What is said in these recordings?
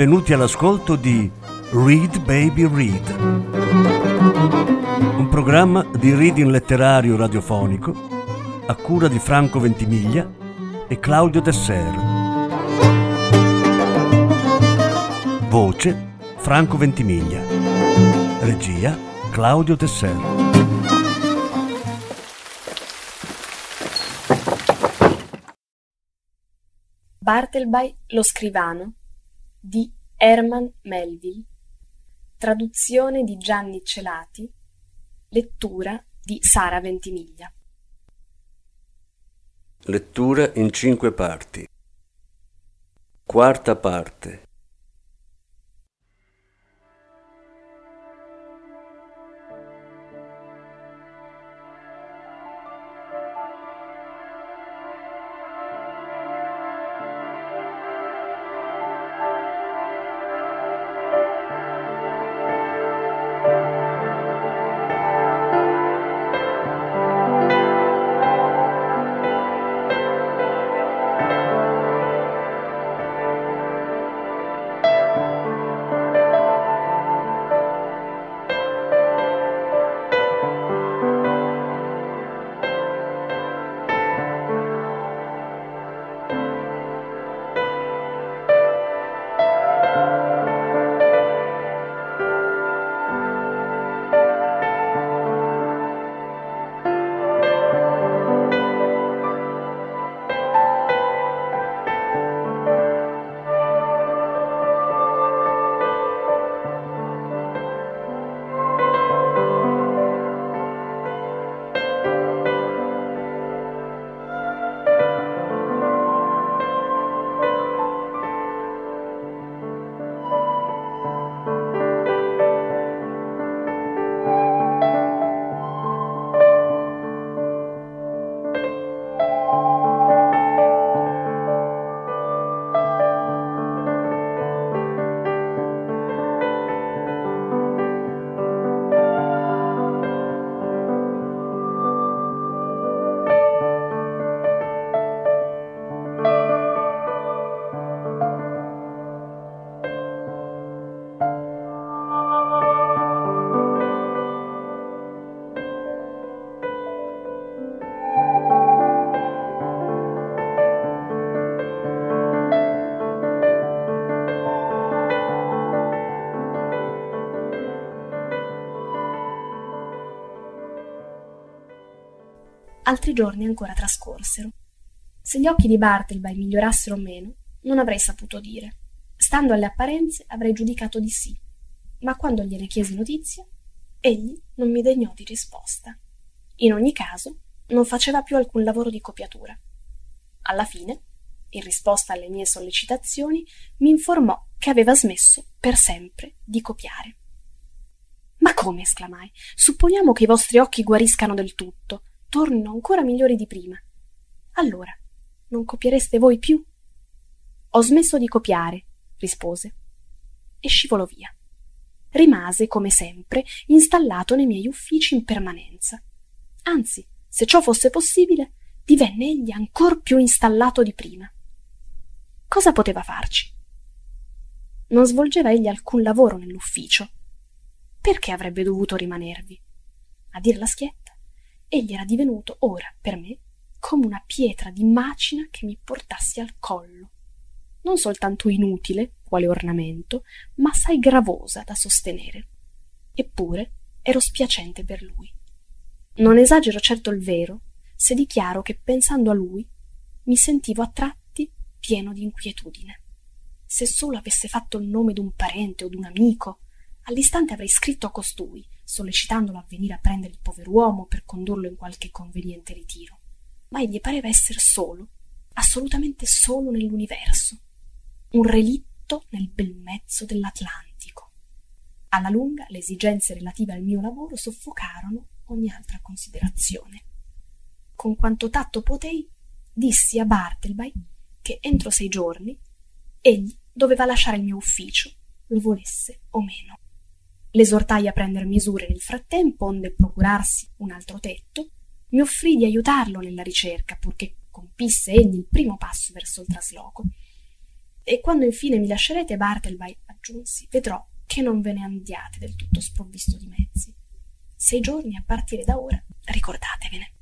benvenuti all'ascolto di Read Baby Read, un programma di reading letterario radiofonico a cura di Franco Ventimiglia e Claudio Desser. Voce Franco Ventimiglia. Regia Claudio Desser. Bartleby lo scrivano di Herman Melville. Traduzione di Gianni Celati. Lettura di Sara Ventimiglia. Lettura in cinque parti. Quarta parte Altri giorni ancora trascorsero. Se gli occhi di Bartleby migliorassero o meno, non avrei saputo dire. Stando alle apparenze, avrei giudicato di sì. Ma quando gliene chiesi notizia, egli non mi degnò di risposta. In ogni caso, non faceva più alcun lavoro di copiatura. Alla fine, in risposta alle mie sollecitazioni, mi informò che aveva smesso per sempre di copiare. Ma come? esclamai. Supponiamo che i vostri occhi guariscano del tutto tornino ancora migliori di prima. Allora, non copiereste voi più? Ho smesso di copiare, rispose, e scivolò via. Rimase, come sempre, installato nei miei uffici in permanenza. Anzi, se ciò fosse possibile, divenne egli ancor più installato di prima. Cosa poteva farci? Non svolgeva egli alcun lavoro nell'ufficio. Perché avrebbe dovuto rimanervi? A dir la schietta, egli era divenuto ora per me come una pietra di macina che mi portassi al collo. Non soltanto inutile quale ornamento ma assai gravosa da sostenere. Eppure ero spiacente per lui. Non esagero certo il vero se dichiaro che pensando a lui mi sentivo a tratti pieno di inquietudine. Se solo avesse fatto il nome d'un parente o d'un amico all'istante avrei scritto a costui sollecitandolo a venire a prendere il pover'uomo per condurlo in qualche conveniente ritiro. Ma egli pareva esser solo assolutamente solo nell'universo. Un relitto nel bel mezzo dell'atlantico. Alla lunga le esigenze relative al mio lavoro soffocarono ogni altra considerazione. Con quanto tatto potei dissi a bartleby che entro sei giorni egli doveva lasciare il mio ufficio lo volesse o meno L'esortai a prender misure nel frattempo, onde procurarsi un altro tetto, mi offrì di aiutarlo nella ricerca, purché compisse egli il primo passo verso il trasloco. E quando infine mi lascerete, Bartleby, aggiunsi, vedrò che non ve ne andiate del tutto sprovvisto di mezzi. Sei giorni a partire da ora, ricordatevene.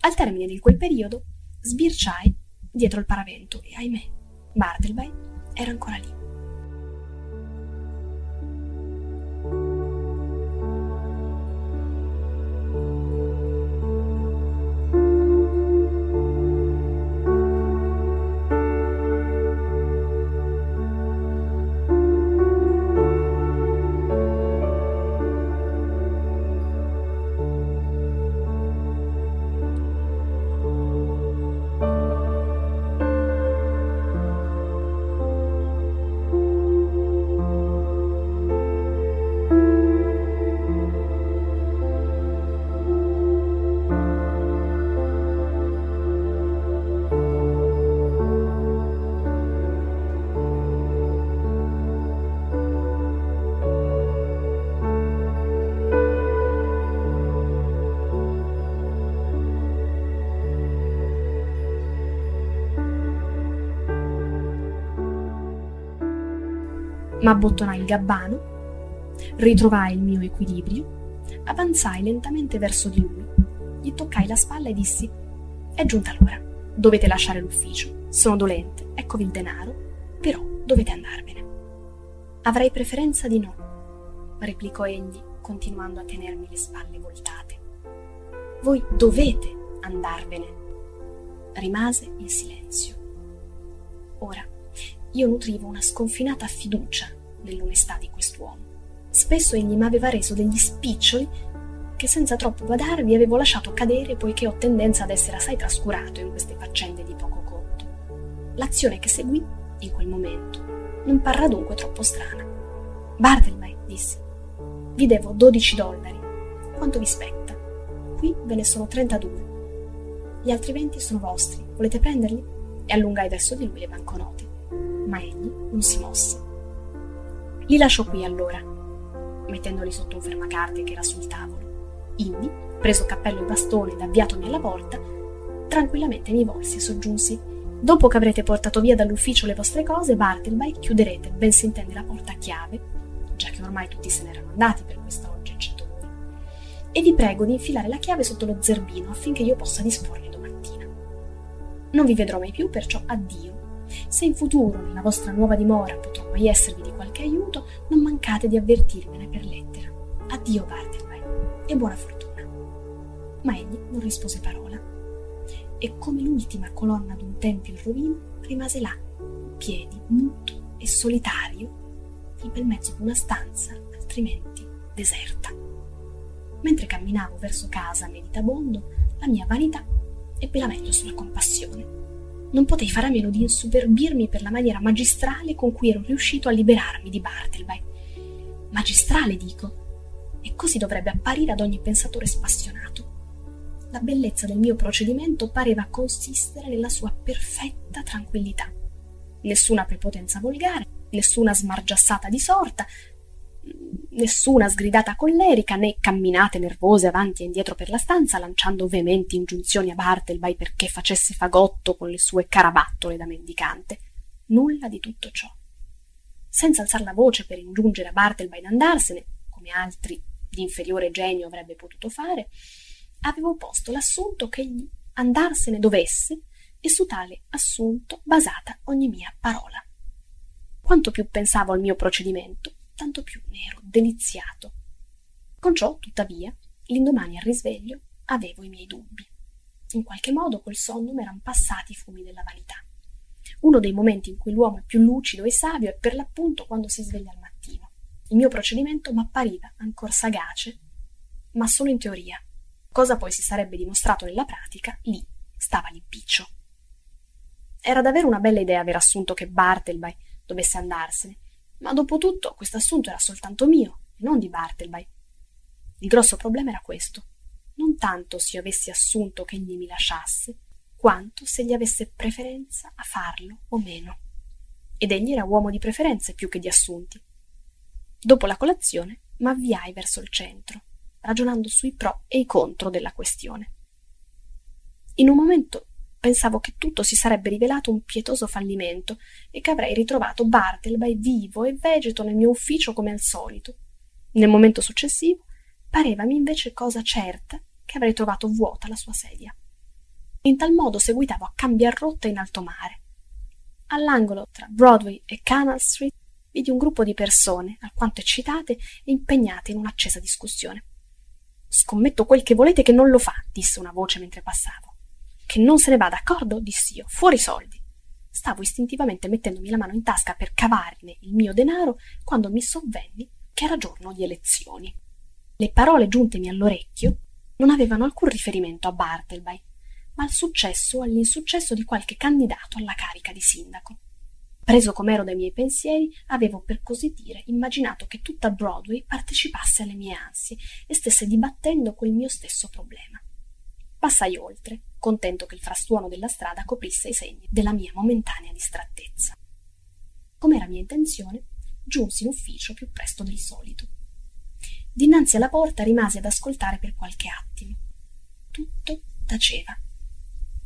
Al termine di quel periodo, sbirciai dietro il paravento e, ahimè, Bartleby era ancora lì. M'abbottonai il gabbano, ritrovai il mio equilibrio, avanzai lentamente verso di lui, gli toccai la spalla e dissi: È giunta l'ora, dovete lasciare l'ufficio, sono dolente, eccovi il denaro, però dovete andarvene. Avrei preferenza di no, replicò egli, continuando a tenermi le spalle voltate. Voi dovete andarvene. Rimase in silenzio. Ora io nutrivo una sconfinata fiducia nell'onestà di quest'uomo. Spesso egli m'aveva reso degli spiccioli che senza troppo badarvi avevo lasciato cadere poiché ho tendenza ad essere assai trascurato in queste faccende di poco conto. L'azione che seguì in quel momento non parrà dunque troppo strana. Bartleby, dissi, vi devo 12 dollari. Quanto vi spetta? Qui ve ne sono 32. Gli altri 20 sono vostri. Volete prenderli? E allungai verso di lui le banconote ma egli non si mosse. Li lasciò qui allora, mettendoli sotto un fermacarte che era sul tavolo. Indi, preso cappello e bastone ed avviatomi alla porta, tranquillamente mi volsi e soggiunsi Dopo che avrete portato via dall'ufficio le vostre cose, Bartleby, chiuderete, ben si intende, la porta a chiave, già che ormai tutti se n'erano andati per questa oggi, eccetto voi, e vi prego di infilare la chiave sotto lo zerbino affinché io possa disporne domattina. Non vi vedrò mai più, perciò addio se in futuro nella vostra nuova dimora potrò mai esservi di qualche aiuto, non mancate di avvertirmene per lettera. Addio Bartleby e buona fortuna. Ma egli non rispose parola e come l'ultima colonna d'un tempio in rovina rimase là, in piedi, muto e solitario, nel bel mezzo di una stanza altrimenti deserta. Mentre camminavo verso casa meditabondo, la mia vanità ebbe la meglio sulla compassione non potei fare a meno di insuperbirmi per la maniera magistrale con cui ero riuscito a liberarmi di Bartleby. Magistrale, dico, e così dovrebbe apparire ad ogni pensatore spassionato. La bellezza del mio procedimento pareva consistere nella sua perfetta tranquillità. Nessuna prepotenza volgare, nessuna smargiassata di sorta, nessuna sgridata collerica né camminate nervose avanti e indietro per la stanza lanciando veementi ingiunzioni a Bartleby perché facesse fagotto con le sue carabattole da mendicante. Nulla di tutto ciò. Senza alzar la voce per ingiungere a Bartleby ad andarsene, come altri di inferiore genio avrebbe potuto fare, avevo posto l'assunto che egli andarsene dovesse e su tale assunto basata ogni mia parola. Quanto più pensavo al mio procedimento, tanto più nero, deliziato. Con ciò, tuttavia, l'indomani al risveglio avevo i miei dubbi. In qualche modo col sonno m'eran passati i fumi della vanità. Uno dei momenti in cui l'uomo è più lucido e savio è per l'appunto quando si sveglia al mattino. Il mio procedimento m'appariva ancor sagace, ma solo in teoria. Cosa poi si sarebbe dimostrato nella pratica, lì stava l'impiccio. Era davvero una bella idea aver assunto che Bartleby dovesse andarsene, ma dopo tutto questo assunto era soltanto mio e non di Bartleby. Il grosso problema era questo. Non tanto se io avessi assunto che egli mi lasciasse, quanto se gli avesse preferenza a farlo o meno. Ed egli era uomo di preferenze più che di assunti. Dopo la colazione m'avviai verso il centro, ragionando sui pro e i contro della questione. In un momento pensavo che tutto si sarebbe rivelato un pietoso fallimento e che avrei ritrovato Bartleby vivo e vegeto nel mio ufficio come al solito. Nel momento successivo parevami invece cosa certa che avrei trovato vuota la sua sedia. In tal modo seguitavo a cambiar rotta in alto mare. All'angolo tra Broadway e Canal Street vidi un gruppo di persone, alquanto eccitate e impegnate in un'accesa discussione. Scommetto quel che volete che non lo fa, disse una voce mentre passavo. Che non se ne va, d'accordo? dissi io. Fuori soldi. Stavo istintivamente mettendomi la mano in tasca per cavarne il mio denaro quando mi sovvenni che era giorno di elezioni. Le parole giuntemi all'orecchio non avevano alcun riferimento a Bartleby, ma al successo o all'insuccesso di qualche candidato alla carica di sindaco. Preso com'ero dai miei pensieri, avevo per così dire immaginato che tutta Broadway partecipasse alle mie ansie e stesse dibattendo quel mio stesso problema. Passai oltre, contento che il frastuono della strada coprisse i segni della mia momentanea distrattezza. Come era mia intenzione, giunsi in ufficio più presto del solito. Dinanzi alla porta rimasi ad ascoltare per qualche attimo. Tutto taceva.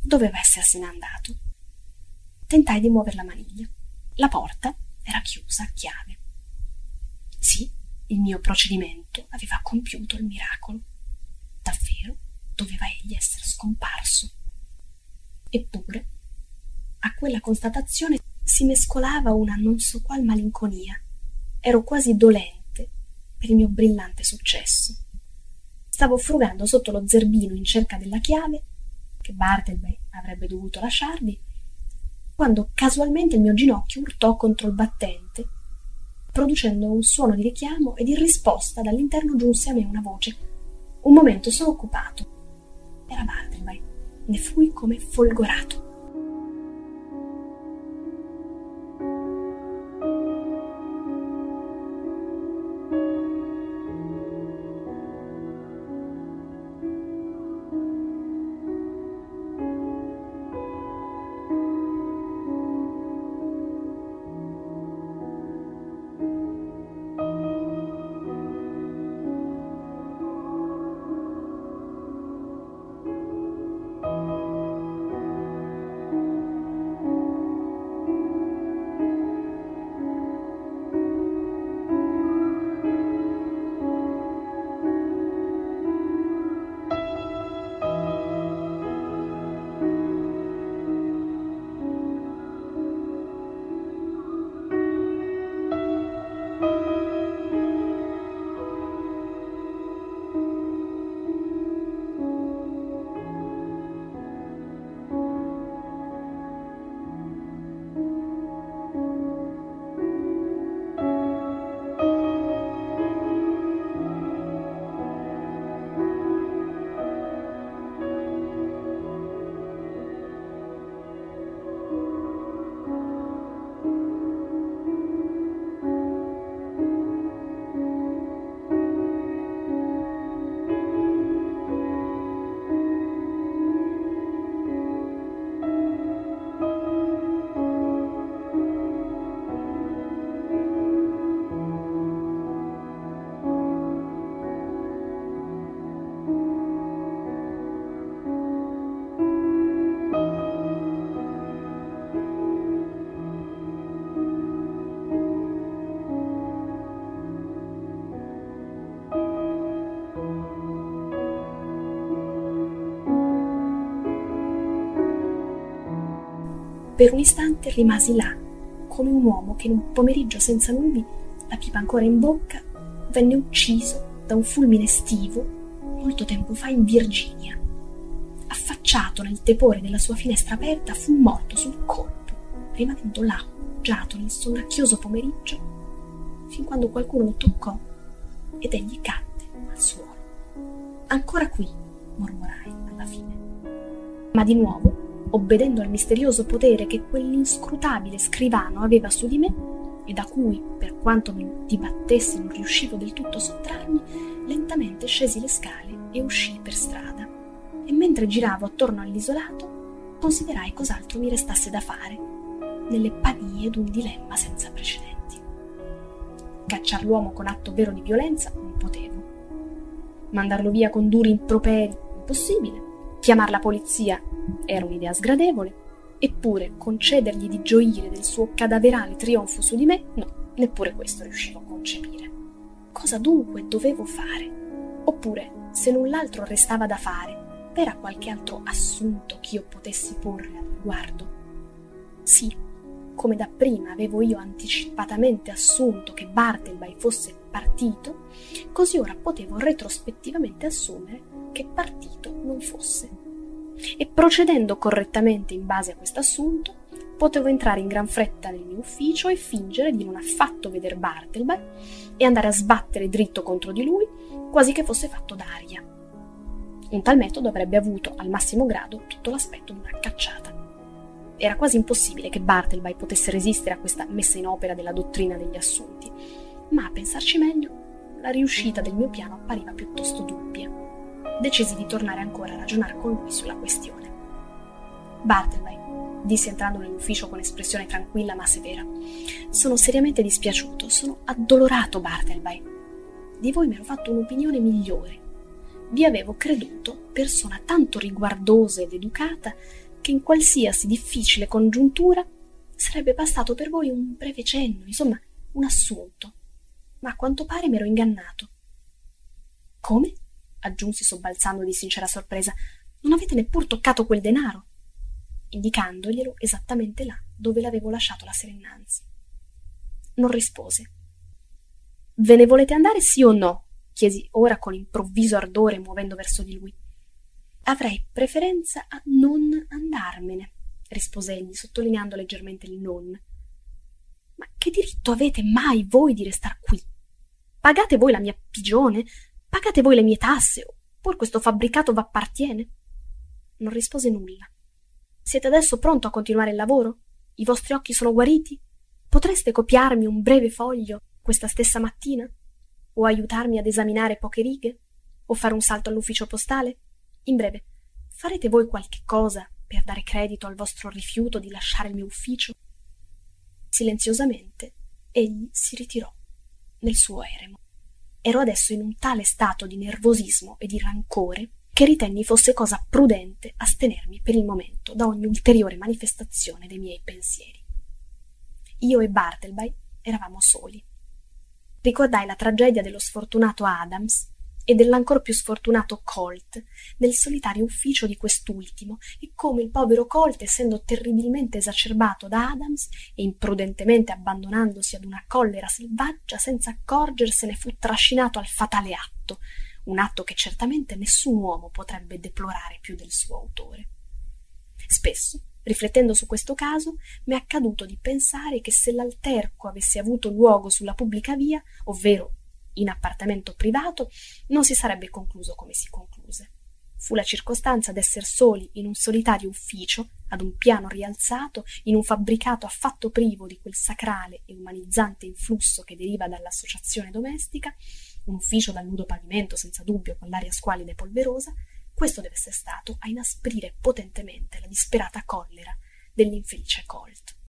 Doveva essersene andato. Tentai di muover la maniglia. La porta era chiusa a chiave. Sì, il mio procedimento aveva compiuto il miracolo. Davvero doveva egli essere scomparso. Eppure, a quella constatazione si mescolava una non so qual malinconia. Ero quasi dolente per il mio brillante successo. Stavo frugando sotto lo zerbino in cerca della chiave che Bartleby avrebbe dovuto lasciarmi quando casualmente il mio ginocchio urtò contro il battente, producendo un suono di richiamo ed in risposta dall'interno giunse a me una voce. Un momento, sono occupato. Era Bartleby. Ne fui come folgorato. Per un istante rimasi là, come un uomo che in un pomeriggio senza nubi, la pipa ancora in bocca, venne ucciso da un fulmine estivo molto tempo fa in Virginia. Affacciato nel tepore della sua finestra aperta, fu morto sul colpo, rimanendo là, giato nel sonnacchioso pomeriggio, fin quando qualcuno lo toccò ed egli cadde al suolo. Ancora qui, mormorai alla fine. Ma di nuovo obbedendo al misterioso potere che quell'inscrutabile scrivano aveva su di me e da cui, per quanto mi dibattessi, non riuscivo del tutto a sottrarmi, lentamente scesi le scale e uscii per strada. E mentre giravo attorno all'isolato, considerai cos'altro mi restasse da fare, nelle panie d'un dilemma senza precedenti. Cacciar l'uomo con atto vero di violenza non potevo. Mandarlo via con duri improperi impossibile. Chiamar la polizia Era un'idea sgradevole, eppure concedergli di gioire del suo cadaverale trionfo su di me, no, neppure questo riuscivo a concepire. Cosa dunque dovevo fare? Oppure, se null'altro restava da fare, era qualche altro assunto ch'io potessi porre al riguardo? Sì, come dapprima avevo io anticipatamente assunto che Bartleby fosse partito, così ora potevo retrospettivamente assumere che partito non fosse. E procedendo correttamente in base a questo assunto, potevo entrare in gran fretta nel mio ufficio e fingere di non affatto veder Bartleby e andare a sbattere dritto contro di lui, quasi che fosse fatto d'aria. Un tal metodo avrebbe avuto, al massimo grado, tutto l'aspetto di una cacciata. Era quasi impossibile che Bartleby potesse resistere a questa messa in opera della dottrina degli assunti, ma a pensarci meglio, la riuscita del mio piano appariva piuttosto dubbia. Decisi di tornare ancora a ragionare con lui sulla questione. Bartleby, dissi entrando nell'ufficio con espressione tranquilla ma severa, sono seriamente dispiaciuto, sono addolorato, Bartleby. Di voi mi ero fatto un'opinione migliore. Vi avevo creduto persona tanto riguardosa ed educata che in qualsiasi difficile congiuntura sarebbe bastato per voi un breve cenno, insomma, un assunto. Ma a quanto pare m'ero ingannato. Come? aggiunsi sobbalzando di sincera sorpresa. Non avete neppur toccato quel denaro? indicandoglielo esattamente là dove l'avevo lasciato la sera innanzi. Non rispose. Ve ne volete andare sì o no? chiesi ora con improvviso ardore muovendo verso di lui. Avrei preferenza a non andarmene, rispose egli, sottolineando leggermente il non. Ma che diritto avete mai voi di restar qui? Pagate voi la mia pigione? Pagate voi le mie tasse? Oppure questo fabbricato v'appartiene? Non rispose nulla. Siete adesso pronto a continuare il lavoro? I vostri occhi sono guariti? Potreste copiarmi un breve foglio questa stessa mattina? O aiutarmi ad esaminare poche righe? O fare un salto all'ufficio postale? In breve, farete voi qualche cosa per dare credito al vostro rifiuto di lasciare il mio ufficio? Silenziosamente egli si ritirò nel suo eremo. Ero adesso in un tale stato di nervosismo e di rancore che ritenni fosse cosa prudente astenermi per il momento da ogni ulteriore manifestazione dei miei pensieri. Io e Bartleby eravamo soli. Ricordai la tragedia dello sfortunato Adams e dell'ancor più sfortunato Colt nel solitario ufficio di quest'ultimo e come il povero Colt, essendo terribilmente esacerbato da Adams e imprudentemente abbandonandosi ad una collera selvaggia senza accorgersene fu trascinato al fatale atto, un atto che certamente nessun uomo potrebbe deplorare più del suo autore. Spesso, riflettendo su questo caso, mi è accaduto di pensare che se l'alterco avesse avuto luogo sulla pubblica via, ovvero in appartamento privato, non si sarebbe concluso come si concluse. Fu la circostanza d'esser soli in un solitario ufficio, ad un piano rialzato, in un fabbricato affatto privo di quel sacrale e umanizzante influsso che deriva dall'associazione domestica, un ufficio dal nudo pavimento senza dubbio con l'aria squalida e polverosa, questo deve essere stato a inasprire potentemente la disperata collera dell'infelice Colt.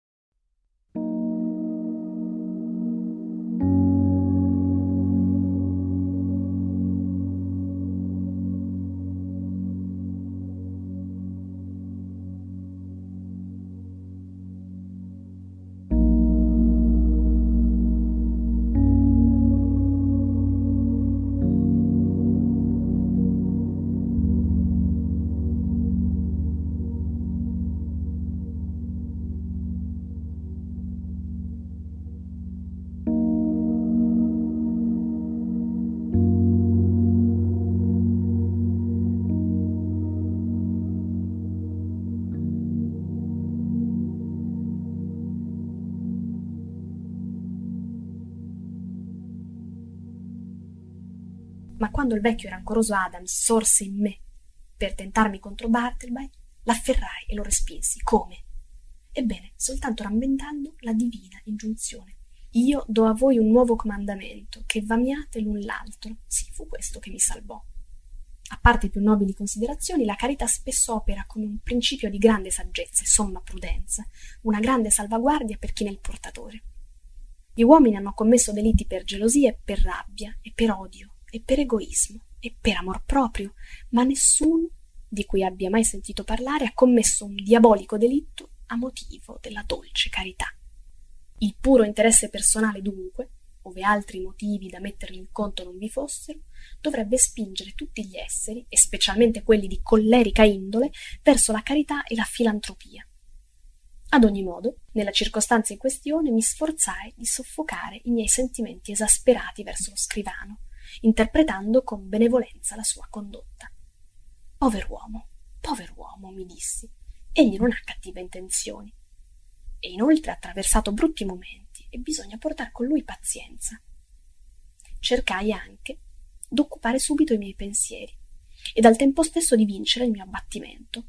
Quando il vecchio e rancoroso Adams sorse in me per tentarmi contro Bartleby, l'afferrai e lo respinsi. Come? Ebbene, soltanto rammentando la divina ingiunzione. Io do a voi un nuovo comandamento, che v'amiate l'un l'altro. Sì, fu questo che mi salvò. A parte più nobili considerazioni, la carità spesso opera come un principio di grande saggezza e somma prudenza, una grande salvaguardia per chi ne è il portatore. Gli uomini hanno commesso delitti per gelosia e per rabbia e per odio e per egoismo e per amor proprio, ma nessuno di cui abbia mai sentito parlare ha commesso un diabolico delitto a motivo della dolce carità. Il puro interesse personale, dunque, ove altri motivi da metterli in conto non vi fossero, dovrebbe spingere tutti gli esseri, e specialmente quelli di collerica indole, verso la carità e la filantropia. Ad ogni modo, nella circostanza in questione mi sforzai di soffocare i miei sentimenti esasperati verso lo scrivano, interpretando con benevolenza la sua condotta. Pover'uomo, pover'uomo, mi dissi, egli non ha cattive intenzioni. E inoltre ha attraversato brutti momenti e bisogna portar con lui pazienza. Cercai anche d'occupare subito i miei pensieri ed al tempo stesso di vincere il mio abbattimento.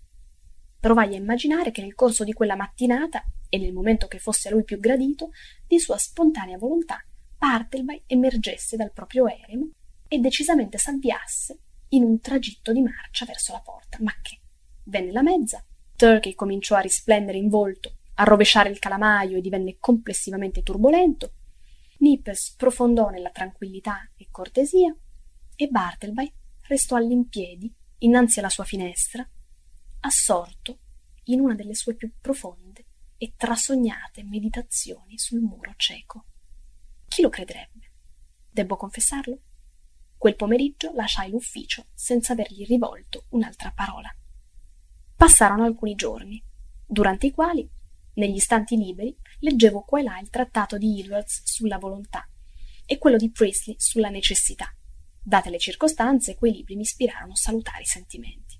Provai a immaginare che nel corso di quella mattinata, e nel momento che fosse a lui più gradito, di sua spontanea volontà, Bartleby emergesse dal proprio eremo e decisamente s'avviasse in un tragitto di marcia verso la porta, ma che? Venne la mezza, Turkey cominciò a risplendere in volto, a rovesciare il calamaio e divenne complessivamente turbolento, Nippes sprofondò nella tranquillità e cortesia, e Bartleby restò all'impiedi innanzi alla sua finestra, assorto in una delle sue più profonde e trasognate meditazioni sul muro cieco. Chi lo crederebbe? Debbo confessarlo? Quel pomeriggio lasciai l'ufficio senza avergli rivolto un'altra parola. Passarono alcuni giorni, durante i quali, negli istanti liberi, leggevo qua e là il trattato di Edwards sulla volontà e quello di Priestley sulla necessità. Date le circostanze, quei libri mi ispirarono salutari sentimenti.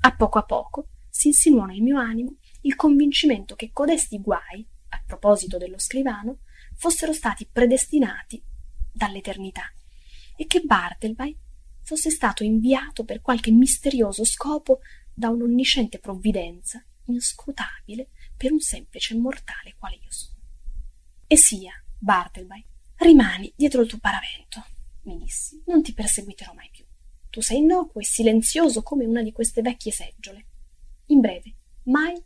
A poco a poco si insinuò nel mio animo il convincimento che codesti guai, a proposito dello scrivano, fossero stati predestinati dall'eternità e che Bartleby fosse stato inviato per qualche misterioso scopo da un'onnisciente provvidenza inscrutabile per un semplice mortale quale io sono. E sia, Bartleby, rimani dietro il tuo paravento, mi dissi, non ti perseguiterò mai più. Tu sei innocuo e silenzioso come una di queste vecchie seggiole. In breve, mai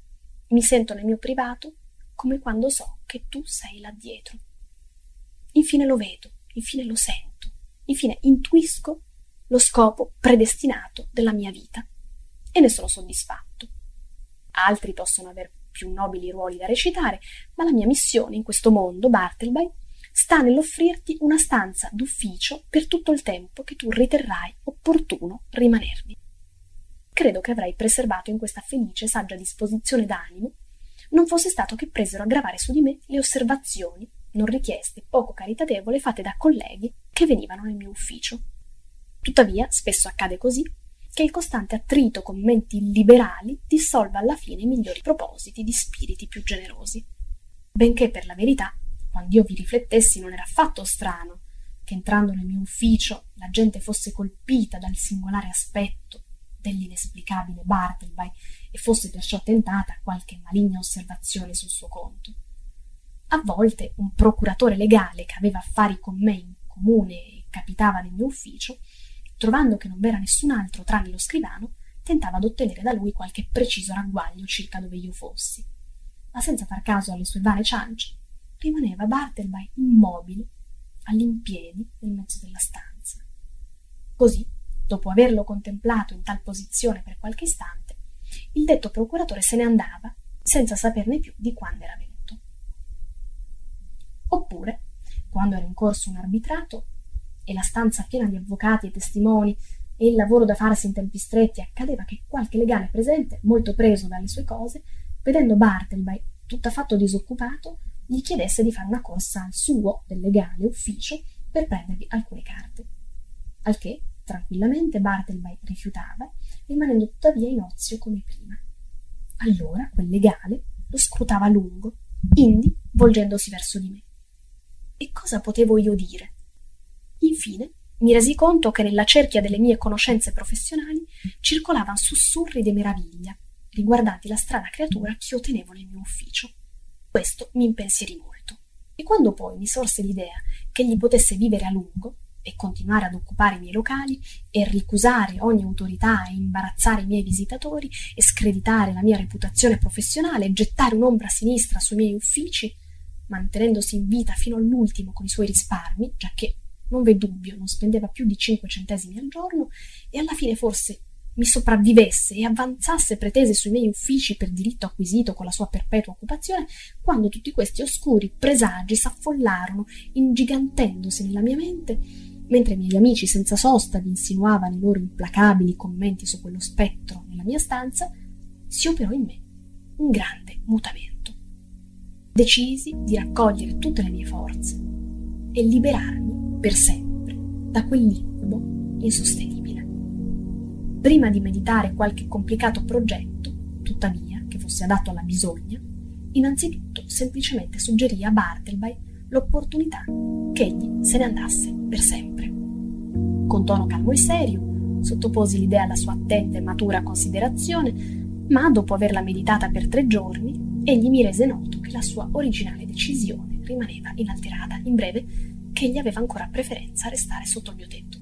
mi sento nel mio privato come quando so che tu sei là dietro. Infine lo vedo, infine lo sento, infine intuisco lo scopo predestinato della mia vita e ne sono soddisfatto. Altri possono aver più nobili ruoli da recitare, ma la mia missione in questo mondo, Bartleby, sta nell'offrirti una stanza d'ufficio per tutto il tempo che tu riterrai opportuno rimanervi. Credo che avrai preservato in questa felice e saggia disposizione d'animo non fosse stato che presero a gravare su di me le osservazioni non richieste, poco caritatevole, fatte da colleghi che venivano nel mio ufficio. Tuttavia, spesso accade così, che il costante attrito con menti liberali dissolva alla fine i migliori propositi di spiriti più generosi. Benché per la verità, quando io vi riflettessi, non era affatto strano che entrando nel mio ufficio la gente fosse colpita dal singolare aspetto dell'inesplicabile Bartleby e fosse perciò tentata qualche maligna osservazione sul suo conto. A volte un procuratore legale che aveva affari con me in comune e capitava nel mio ufficio trovando che non v'era nessun altro tranne lo scrivano, tentava d'ottenere da lui qualche preciso ragguaglio circa dove io fossi. Ma senza far caso alle sue vane ciance, rimaneva Bartleby immobile, all'impiedi nel mezzo della stanza. Così, dopo averlo contemplato in tal posizione per qualche istante, il detto procuratore se ne andava, senza saperne più di quando era venuto. Oppure, quando era in corso un arbitrato, e la stanza piena di avvocati e testimoni e il lavoro da farsi in tempi stretti, accadeva che qualche legale presente, molto preso dalle sue cose, vedendo Bartleby tutt'affatto disoccupato, gli chiedesse di fare una corsa al suo, del legale, ufficio per prendervi alcune carte. Al che, tranquillamente, Bartleby rifiutava, rimanendo tuttavia in ozio come prima. Allora quel legale lo scrutava a lungo, indi volgendosi verso di me. E cosa potevo io dire? Infine mi resi conto che nella cerchia delle mie conoscenze professionali circolavano sussurri di meraviglia riguardanti la strana creatura che io tenevo nel mio ufficio. Questo mi impensierì molto. E quando poi mi sorse l'idea che egli potesse vivere a lungo e continuare ad occupare i miei locali e ricusare ogni autorità e imbarazzare i miei visitatori e screditare la mia reputazione professionale e gettare un'ombra sinistra sui miei uffici, mantenendosi in vita fino all'ultimo con i suoi risparmi, giacché non v'è dubbio, non spendeva più di cinque centesimi al giorno e alla fine forse mi sopravvivesse e avanzasse pretese sui miei uffici per diritto acquisito con la sua perpetua occupazione, quando tutti questi oscuri presagi s'affollarono, ingigantendosi nella mia mente, mentre i miei amici senza sosta vi insinuavano i loro implacabili commenti su quello spettro nella mia stanza, si operò in me un grande mutamento. Decisi di raccogliere tutte le mie forze e liberarmi per sempre da quell'incubo insostenibile. Prima di meditare qualche complicato progetto, tuttavia, che fosse adatto alla bisogna, innanzitutto semplicemente suggerì a Bartleby l'opportunità che egli se ne andasse per sempre. Con tono calmo e serio, sottoposi l'idea alla sua attenta e matura considerazione, ma dopo averla meditata per tre giorni, egli mi rese noto che la sua originale decisione rimaneva inalterata, in breve, che egli aveva ancora preferenza a restare sotto il mio tetto.